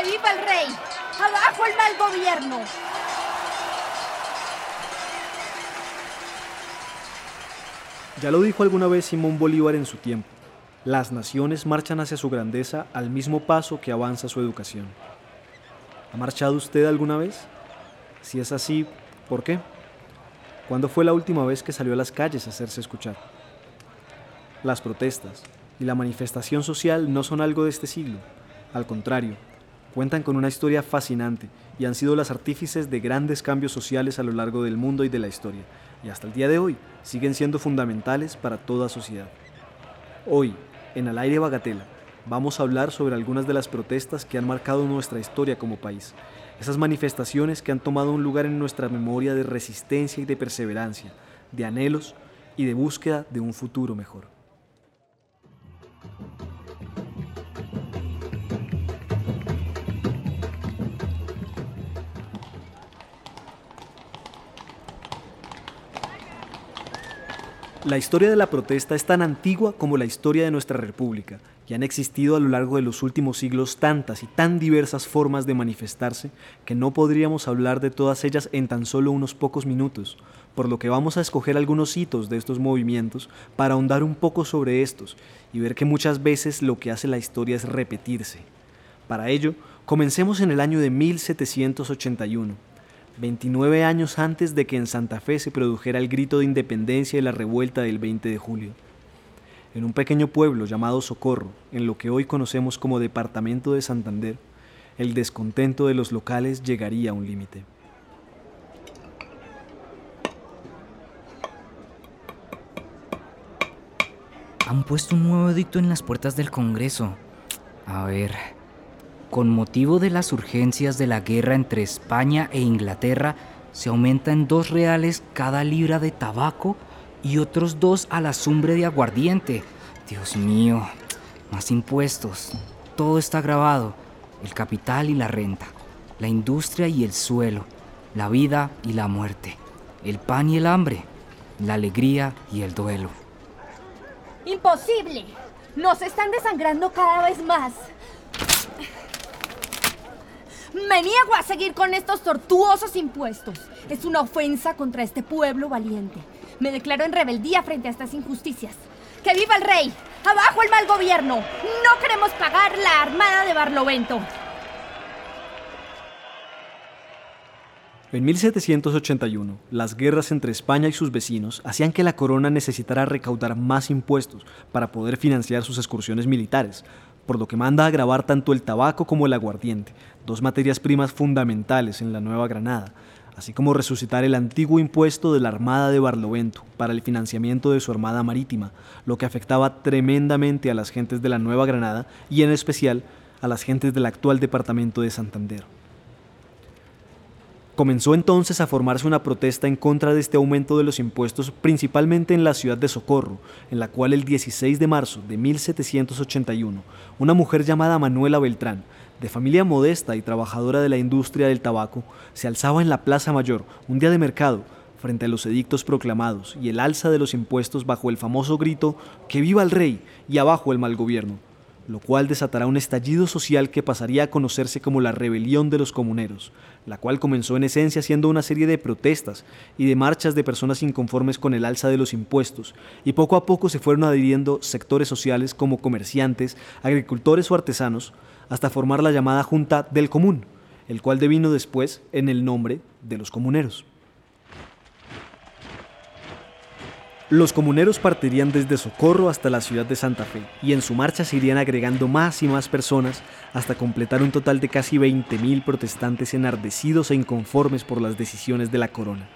¡Que viva el rey! ¡Abajo el mal gobierno! Ya lo dijo alguna vez Simón Bolívar en su tiempo. Las naciones marchan hacia su grandeza al mismo paso que avanza su educación. ¿Ha marchado usted alguna vez? Si es así, ¿por qué? ¿Cuándo fue la última vez que salió a las calles a hacerse escuchar? Las protestas y la manifestación social no son algo de este siglo. Al contrario, cuentan con una historia fascinante y han sido las artífices de grandes cambios sociales a lo largo del mundo y de la historia, y hasta el día de hoy siguen siendo fundamentales para toda sociedad. Hoy, en Al aire Bagatela, vamos a hablar sobre algunas de las protestas que han marcado nuestra historia como país, esas manifestaciones que han tomado un lugar en nuestra memoria de resistencia y de perseverancia, de anhelos y de búsqueda de un futuro mejor. La historia de la protesta es tan antigua como la historia de nuestra república, y han existido a lo largo de los últimos siglos tantas y tan diversas formas de manifestarse que no podríamos hablar de todas ellas en tan solo unos pocos minutos, por lo que vamos a escoger algunos hitos de estos movimientos para ahondar un poco sobre estos y ver que muchas veces lo que hace la historia es repetirse. Para ello, comencemos en el año de 1781 29 años antes de que en Santa Fe se produjera el grito de independencia y la revuelta del 20 de julio. En un pequeño pueblo llamado Socorro, en lo que hoy conocemos como Departamento de Santander, el descontento de los locales llegaría a un límite. Han puesto un nuevo edicto en las puertas del Congreso. A ver, con motivo de las urgencias de la guerra entre España e Inglaterra, se aumenta en dos reales cada libra de tabaco y otros dos a la sumbre de aguardiente. Dios mío, más impuestos. Todo está grabado. El capital y la renta, la industria y el suelo, la vida y la muerte, el pan y el hambre, la alegría y el duelo. ¡Imposible! Nos están desangrando cada vez más. Me niego a seguir con estos tortuosos impuestos. Es una ofensa contra este pueblo valiente. Me declaro en rebeldía frente a estas injusticias. ¡Que viva el rey! ¡Abajo el mal gobierno! No queremos pagar la armada de Barlovento. En 1781, las guerras entre España y sus vecinos hacían que la corona necesitara recaudar más impuestos para poder financiar sus excursiones militares, por lo que manda a grabar tanto el tabaco como el aguardiente, dos materias primas fundamentales en la Nueva Granada, así como resucitar el antiguo impuesto de la Armada de Barlovento para el financiamiento de su armada marítima, lo que afectaba tremendamente a las gentes de la Nueva Granada y en especial a las gentes del actual departamento de Santander. Comenzó entonces a formarse una protesta en contra de este aumento de los impuestos, principalmente en la ciudad de Socorro, en la cual el 16 de marzo de 1781, una mujer llamada Manuela Beltrán, de familia modesta y trabajadora de la industria del tabaco, se alzaba en la Plaza Mayor, un día de mercado, frente a los edictos proclamados y el alza de los impuestos bajo el famoso grito Que viva el rey y abajo el mal gobierno lo cual desatará un estallido social que pasaría a conocerse como la rebelión de los comuneros, la cual comenzó en esencia siendo una serie de protestas y de marchas de personas inconformes con el alza de los impuestos, y poco a poco se fueron adhiriendo sectores sociales como comerciantes, agricultores o artesanos, hasta formar la llamada Junta del Común, el cual devino después en el nombre de los comuneros. Los comuneros partirían desde Socorro hasta la ciudad de Santa Fe y en su marcha se irían agregando más y más personas hasta completar un total de casi 20.000 protestantes enardecidos e inconformes por las decisiones de la corona.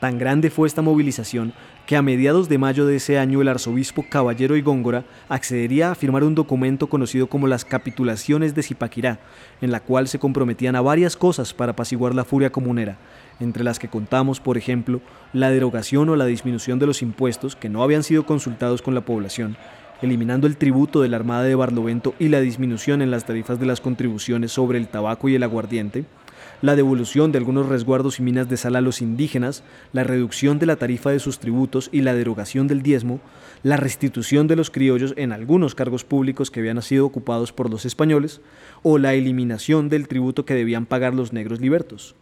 Tan grande fue esta movilización que a mediados de mayo de ese año el arzobispo Caballero y Góngora accedería a firmar un documento conocido como las Capitulaciones de Zipaquirá, en la cual se comprometían a varias cosas para apaciguar la furia comunera, entre las que contamos, por ejemplo, la derogación o la disminución de los impuestos que no habían sido consultados con la población, eliminando el tributo de la Armada de Barlovento y la disminución en las tarifas de las contribuciones sobre el tabaco y el aguardiente, la devolución de algunos resguardos y minas de sal a los indígenas, la reducción de la tarifa de sus tributos y la derogación del diezmo, la restitución de los criollos en algunos cargos públicos que habían sido ocupados por los españoles, o la eliminación del tributo que debían pagar los negros libertos.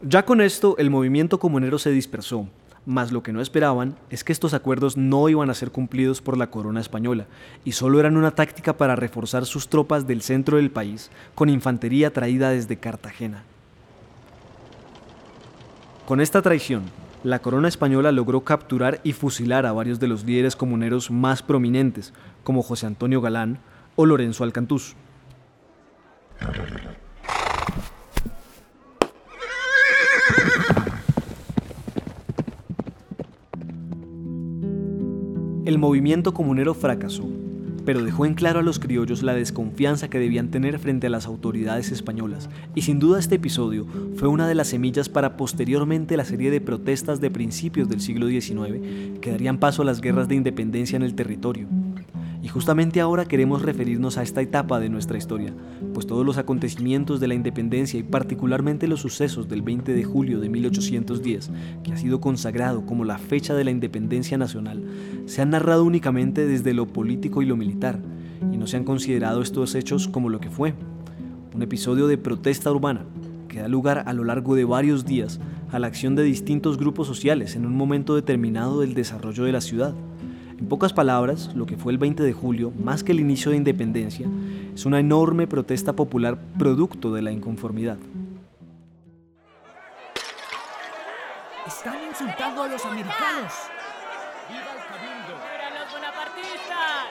Ya con esto, el movimiento comunero se dispersó, mas lo que no esperaban es que estos acuerdos no iban a ser cumplidos por la corona española y solo eran una táctica para reforzar sus tropas del centro del país con infantería traída desde Cartagena. Con esta traición, la corona española logró capturar y fusilar a varios de los líderes comuneros más prominentes, como José Antonio Galán o Lorenzo Alcantús. El movimiento comunero fracasó, pero dejó en claro a los criollos la desconfianza que debían tener frente a las autoridades españolas, y sin duda este episodio fue una de las semillas para posteriormente la serie de protestas de principios del siglo XIX que darían paso a las guerras de independencia en el territorio. Y justamente ahora queremos referirnos a esta etapa de nuestra historia, pues todos los acontecimientos de la independencia y particularmente los sucesos del 20 de julio de 1810, que ha sido consagrado como la fecha de la independencia nacional, se han narrado únicamente desde lo político y lo militar, y no se han considerado estos hechos como lo que fue, un episodio de protesta urbana que da lugar a lo largo de varios días a la acción de distintos grupos sociales en un momento determinado del desarrollo de la ciudad. En pocas palabras, lo que fue el 20 de julio, más que el inicio de independencia, es una enorme protesta popular producto de la inconformidad. Están insultando a los americanos. ¡Viva el cabildo! los bonapartistas!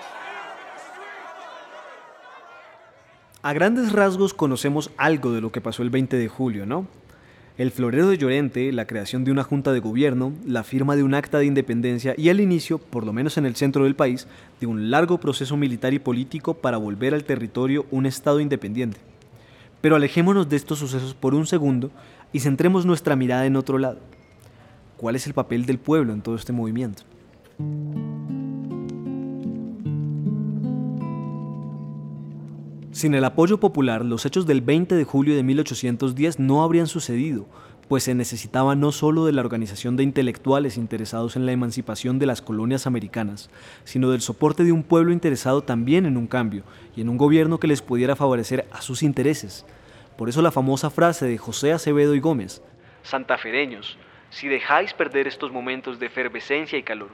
A grandes rasgos conocemos algo de lo que pasó el 20 de julio, ¿no? El florero de Llorente, la creación de una junta de gobierno, la firma de un acta de independencia y el inicio, por lo menos en el centro del país, de un largo proceso militar y político para volver al territorio un Estado independiente. Pero alejémonos de estos sucesos por un segundo y centremos nuestra mirada en otro lado. ¿Cuál es el papel del pueblo en todo este movimiento? Sin el apoyo popular, los hechos del 20 de julio de 1810 no habrían sucedido, pues se necesitaba no solo de la organización de intelectuales interesados en la emancipación de las colonias americanas, sino del soporte de un pueblo interesado también en un cambio y en un gobierno que les pudiera favorecer a sus intereses. Por eso la famosa frase de José Acevedo y Gómez, Santafereños, si dejáis perder estos momentos de efervescencia y calor,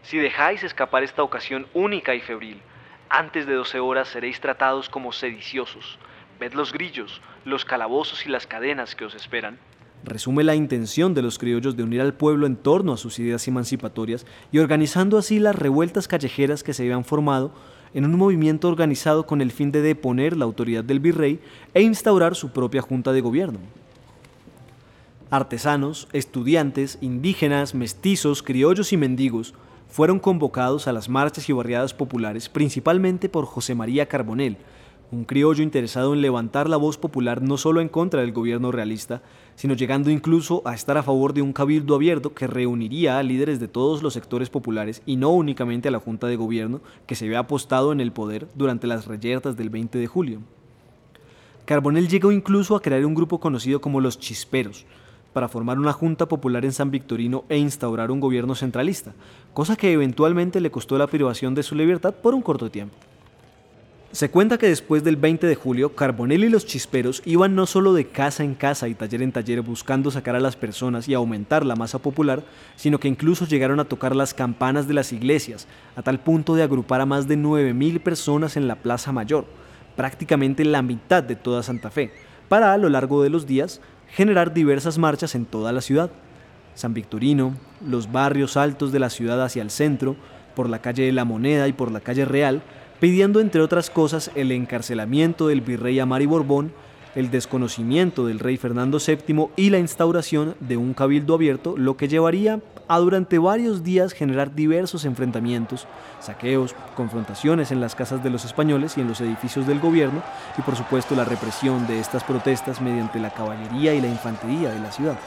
si dejáis escapar esta ocasión única y febril, antes de doce horas seréis tratados como sediciosos. Ved los grillos, los calabozos y las cadenas que os esperan. Resume la intención de los criollos de unir al pueblo en torno a sus ideas emancipatorias y organizando así las revueltas callejeras que se habían formado en un movimiento organizado con el fin de deponer la autoridad del virrey e instaurar su propia junta de gobierno. Artesanos, estudiantes, indígenas, mestizos, criollos y mendigos fueron convocados a las marchas y barriadas populares principalmente por José María Carbonell, un criollo interesado en levantar la voz popular no solo en contra del gobierno realista, sino llegando incluso a estar a favor de un cabildo abierto que reuniría a líderes de todos los sectores populares y no únicamente a la Junta de Gobierno que se había apostado en el poder durante las reyertas del 20 de julio. Carbonell llegó incluso a crear un grupo conocido como los Chisperos, para formar una junta popular en San Victorino e instaurar un gobierno centralista, cosa que eventualmente le costó la privación de su libertad por un corto tiempo. Se cuenta que después del 20 de julio, Carbonell y los chisperos iban no solo de casa en casa y taller en taller buscando sacar a las personas y aumentar la masa popular, sino que incluso llegaron a tocar las campanas de las iglesias, a tal punto de agrupar a más de 9.000 personas en la Plaza Mayor, prácticamente la mitad de toda Santa Fe, para a lo largo de los días generar diversas marchas en toda la ciudad. San Victorino, los barrios altos de la ciudad hacia el centro, por la calle de la Moneda y por la calle Real, pidiendo entre otras cosas el encarcelamiento del virrey Amari Borbón, el desconocimiento del rey Fernando VII y la instauración de un cabildo abierto, lo que llevaría a durante varios días generar diversos enfrentamientos, saqueos, confrontaciones en las casas de los españoles y en los edificios del gobierno y por supuesto la represión de estas protestas mediante la caballería y la infantería de la ciudad.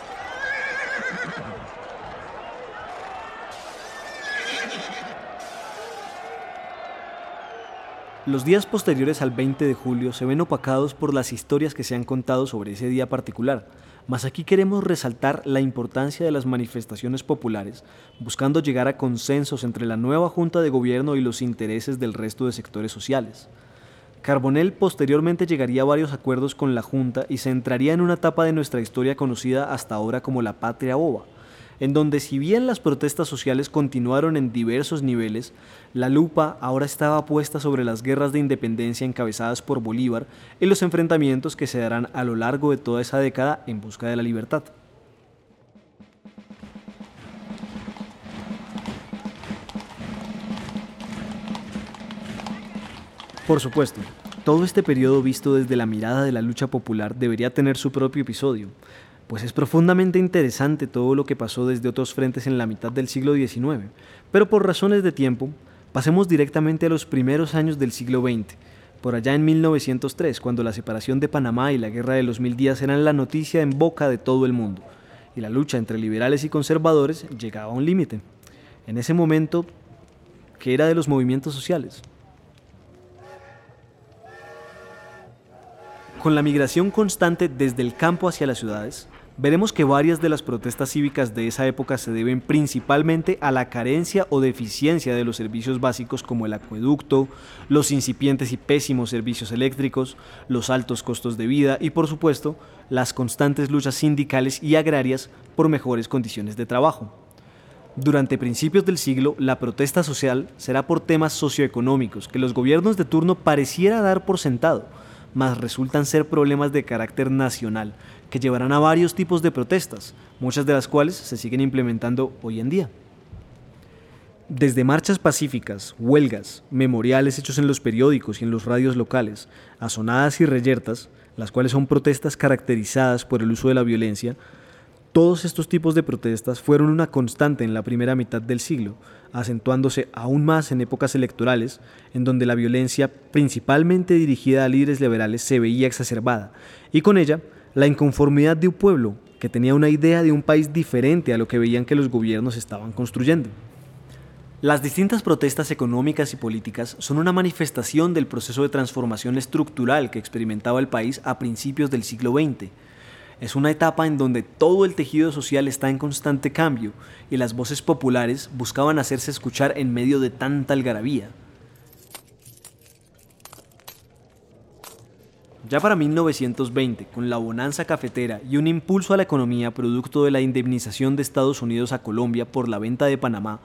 Los días posteriores al 20 de julio se ven opacados por las historias que se han contado sobre ese día particular, mas aquí queremos resaltar la importancia de las manifestaciones populares, buscando llegar a consensos entre la nueva Junta de Gobierno y los intereses del resto de sectores sociales. Carbonell posteriormente llegaría a varios acuerdos con la Junta y se entraría en una etapa de nuestra historia conocida hasta ahora como la Patria Boba, en donde si bien las protestas sociales continuaron en diversos niveles, la lupa ahora estaba puesta sobre las guerras de independencia encabezadas por Bolívar y los enfrentamientos que se darán a lo largo de toda esa década en busca de la libertad. Por supuesto, todo este periodo visto desde la mirada de la lucha popular debería tener su propio episodio, pues es profundamente interesante todo lo que pasó desde otros frentes en la mitad del siglo XIX, pero por razones de tiempo, pasemos directamente a los primeros años del siglo XX, por allá en 1903, cuando la separación de Panamá y la Guerra de los Mil Días eran la noticia en boca de todo el mundo, y la lucha entre liberales y conservadores llegaba a un límite. En ese momento, ¿qué era de los movimientos sociales? Con la migración constante desde el campo hacia las ciudades, veremos que varias de las protestas cívicas de esa época se deben principalmente a la carencia o deficiencia de los servicios básicos como el acueducto, los incipientes y pésimos servicios eléctricos, los altos costos de vida y por supuesto las constantes luchas sindicales y agrarias por mejores condiciones de trabajo. Durante principios del siglo, la protesta social será por temas socioeconómicos que los gobiernos de turno pareciera dar por sentado, mas resultan ser problemas de carácter nacional que llevarán a varios tipos de protestas, muchas de las cuales se siguen implementando hoy en día. Desde marchas pacíficas, huelgas, memoriales hechos en los periódicos y en los radios locales, asonadas y reyertas, las cuales son protestas caracterizadas por el uso de la violencia, todos estos tipos de protestas fueron una constante en la primera mitad del siglo, acentuándose aún más en épocas electorales, en donde la violencia, principalmente dirigida a líderes liberales, se veía exacerbada, y con ella la inconformidad de un pueblo que tenía una idea de un país diferente a lo que veían que los gobiernos estaban construyendo. Las distintas protestas económicas y políticas son una manifestación del proceso de transformación estructural que experimentaba el país a principios del siglo XX, es una etapa en donde todo el tejido social está en constante cambio y las voces populares buscaban hacerse escuchar en medio de tanta algarabía. Ya para 1920, con la bonanza cafetera y un impulso a la economía producto de la indemnización de Estados Unidos a Colombia por la venta de Panamá,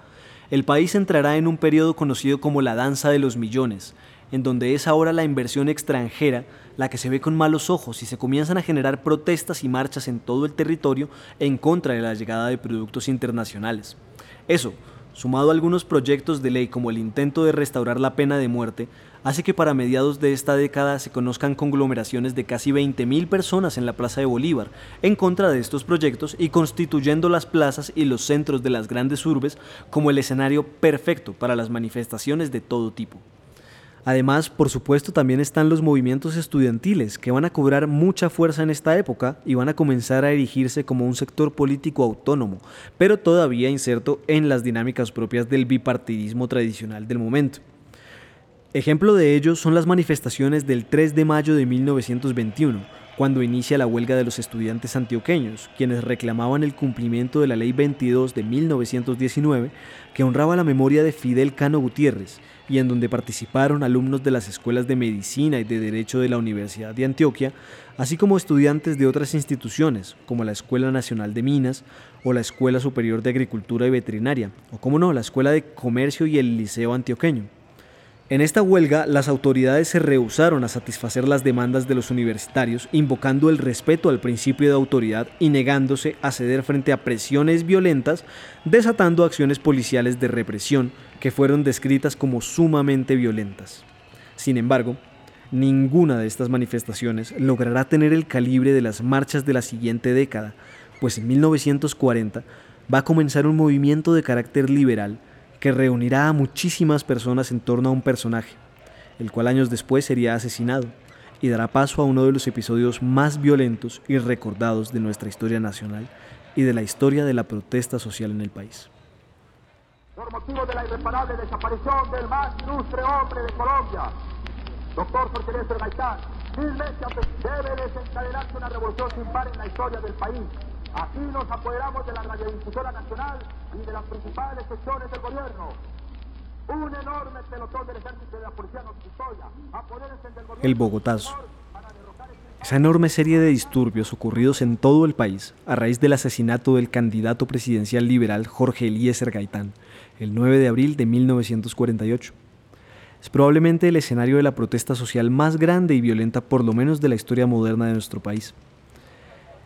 el país entrará en un periodo conocido como la danza de los millones, en donde es ahora la inversión extranjera la que se ve con malos ojos y se comienzan a generar protestas y marchas en todo el territorio en contra de la llegada de productos internacionales. Eso, sumado a algunos proyectos de ley como el intento de restaurar la pena de muerte, hace que para mediados de esta década se conozcan conglomeraciones de casi 20.000 personas en la Plaza de Bolívar en contra de estos proyectos y constituyendo las plazas y los centros de las grandes urbes como el escenario perfecto para las manifestaciones de todo tipo. Además, por supuesto, también están los movimientos estudiantiles, que van a cobrar mucha fuerza en esta época y van a comenzar a erigirse como un sector político autónomo, pero todavía inserto en las dinámicas propias del bipartidismo tradicional del momento. Ejemplo de ello son las manifestaciones del 3 de mayo de 1921, cuando inicia la huelga de los estudiantes antioqueños, quienes reclamaban el cumplimiento de la Ley 22 de 1919, que honraba la memoria de Fidel Cano Gutiérrez, y en donde participaron alumnos de las escuelas de medicina y de derecho de la Universidad de Antioquia, así como estudiantes de otras instituciones, como la Escuela Nacional de Minas o la Escuela Superior de Agricultura y Veterinaria, o como no, la Escuela de Comercio y el Liceo Antioqueño. En esta huelga, las autoridades se rehusaron a satisfacer las demandas de los universitarios, invocando el respeto al principio de autoridad y negándose a ceder frente a presiones violentas, desatando acciones policiales de represión que fueron descritas como sumamente violentas. Sin embargo, ninguna de estas manifestaciones logrará tener el calibre de las marchas de la siguiente década, pues en 1940 va a comenzar un movimiento de carácter liberal que reunirá a muchísimas personas en torno a un personaje, el cual años después sería asesinado y dará paso a uno de los episodios más violentos y recordados de nuestra historia nacional y de la historia de la protesta social en el país. Por motivo de la irreparable desaparición del más ilustre hombre de Colombia, Doctor Jorge Néstor Gaitán, firmemente debe desencadenarse una revolución sin par en la historia del país. Aquí nos apoderamos de la radiodifusora nacional y de las principales secciones del gobierno. Un enorme pelotón del ejército de la policía nos custodia. Apodérense del gobierno. El Bogotazo. Esa enorme serie de disturbios ocurridos en todo el país a raíz del asesinato del candidato presidencial liberal Jorge Eliezer Gaitán, el 9 de abril de 1948. Es probablemente el escenario de la protesta social más grande y violenta por lo menos de la historia moderna de nuestro país.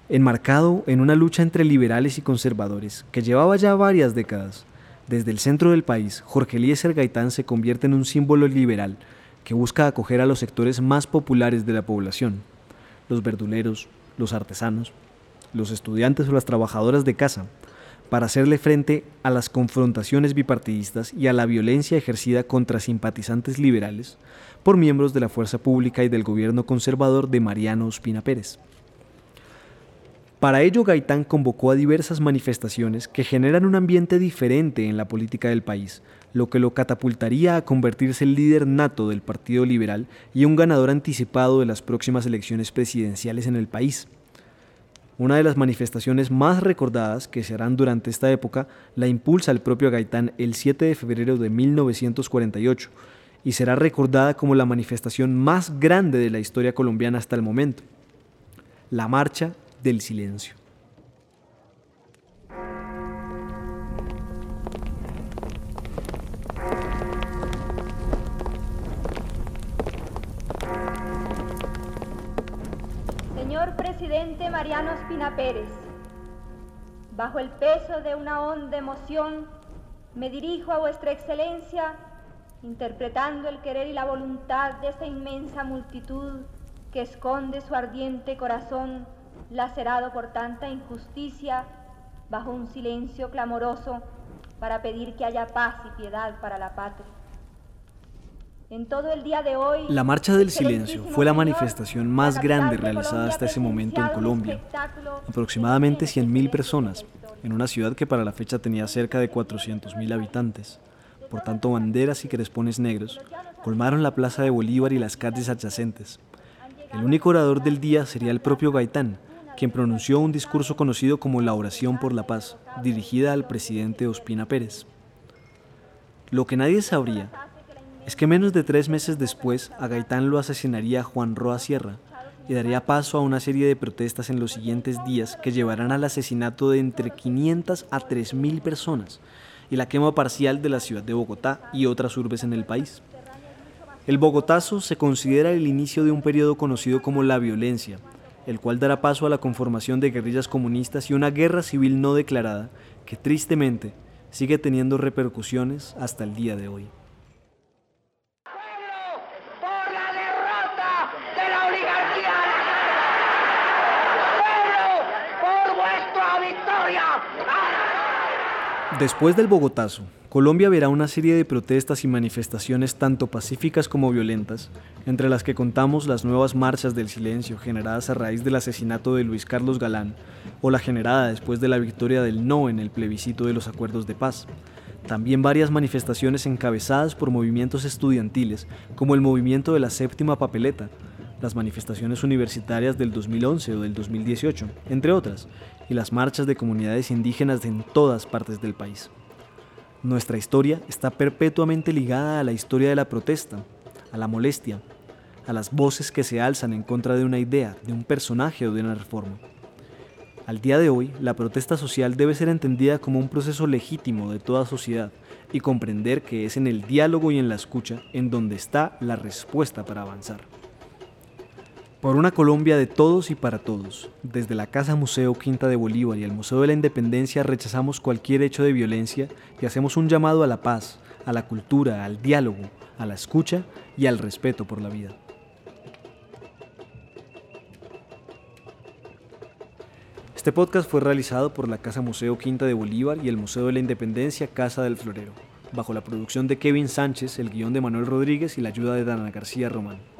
Enmarcado en una lucha entre liberales y conservadores que llevaba ya varias décadas, desde el centro del país, Jorge Eliezer Gaitán se convierte en un símbolo liberal que busca acoger a los sectores más populares de la población, los verduleros, los artesanos, los estudiantes o las trabajadoras de casa, para hacerle frente a las confrontaciones bipartidistas y a la violencia ejercida contra simpatizantes liberales por miembros de la fuerza pública y del gobierno conservador de Mariano Ospina Pérez. Para ello, Gaitán convocó a diversas manifestaciones que generan un ambiente diferente en la política del país, lo que lo catapultaría a convertirse en líder nato del Partido Liberal y un ganador anticipado de las próximas elecciones presidenciales en el país. Una de las manifestaciones más recordadas que se harán durante esta época la impulsa el propio Gaitán el 7 de febrero de 1948 y será recordada como la manifestación más grande de la historia colombiana hasta el momento, la Marcha del Silencio. Señor presidente Mariano Espina Pérez, bajo el peso de una honda emoción, me dirijo a vuestra excelencia interpretando el querer y la voluntad de esta inmensa multitud que esconde su ardiente corazón lacerado por tanta injusticia bajo un silencio clamoroso para pedir que haya paz y piedad para la patria. En todo el día de hoy, la Marcha del Silencio fue la manifestación más grande realizada hasta ese momento en Colombia. Aproximadamente 100.000 personas, en una ciudad que para la fecha tenía cerca de 400.000 habitantes. Por tanto, banderas y crespones negros colmaron la Plaza de Bolívar y las calles adyacentes. El único orador del día sería el propio Gaitán, quien pronunció un discurso conocido como la Oración por la Paz, dirigida al presidente Ospina Pérez. Lo que nadie sabría es que menos de tres meses después a Gaitán lo asesinaría Juan Roa Sierra y daría paso a una serie de protestas en los siguientes días que llevarán al asesinato de entre 500 a 3.000 personas y la quema parcial de la ciudad de Bogotá y otras urbes en el país. El Bogotazo se considera el inicio de un periodo conocido como la violencia, el cual dará paso a la conformación de guerrillas comunistas y una guerra civil no declarada que tristemente sigue teniendo repercusiones hasta el día de hoy. por la derrota de la oligarquía. Pueblo, por vuestra victoria. Después del Bogotazo, Colombia verá una serie de protestas y manifestaciones tanto pacíficas como violentas, entre las que contamos las nuevas marchas del silencio generadas a raíz del asesinato de Luis Carlos Galán o la generada después de la victoria del no en el plebiscito de los acuerdos de paz. También varias manifestaciones encabezadas por movimientos estudiantiles, como el movimiento de la séptima papeleta, las manifestaciones universitarias del 2011 o del 2018, entre otras, y las marchas de comunidades indígenas en todas partes del país. Nuestra historia está perpetuamente ligada a la historia de la protesta, a la molestia, a las voces que se alzan en contra de una idea, de un personaje o de una reforma. Al día de hoy, la protesta social debe ser entendida como un proceso legítimo de toda sociedad y comprender que es en el diálogo y en la escucha en donde está la respuesta para avanzar. Por una Colombia de todos y para todos, desde la Casa Museo Quinta de Bolívar y el Museo de la Independencia rechazamos cualquier hecho de violencia y hacemos un llamado a la paz, a la cultura, al diálogo, a la escucha y al respeto por la vida. Este podcast fue realizado por la Casa Museo Quinta de Bolívar y el Museo de la Independencia Casa del Florero, bajo la producción de Kevin Sánchez, el guion de Manuel Rodríguez y la ayuda de Dana García Román.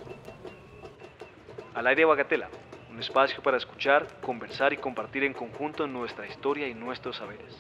Al aire Bagatela, un espacio para escuchar, conversar y compartir en conjunto nuestra historia y nuestros saberes.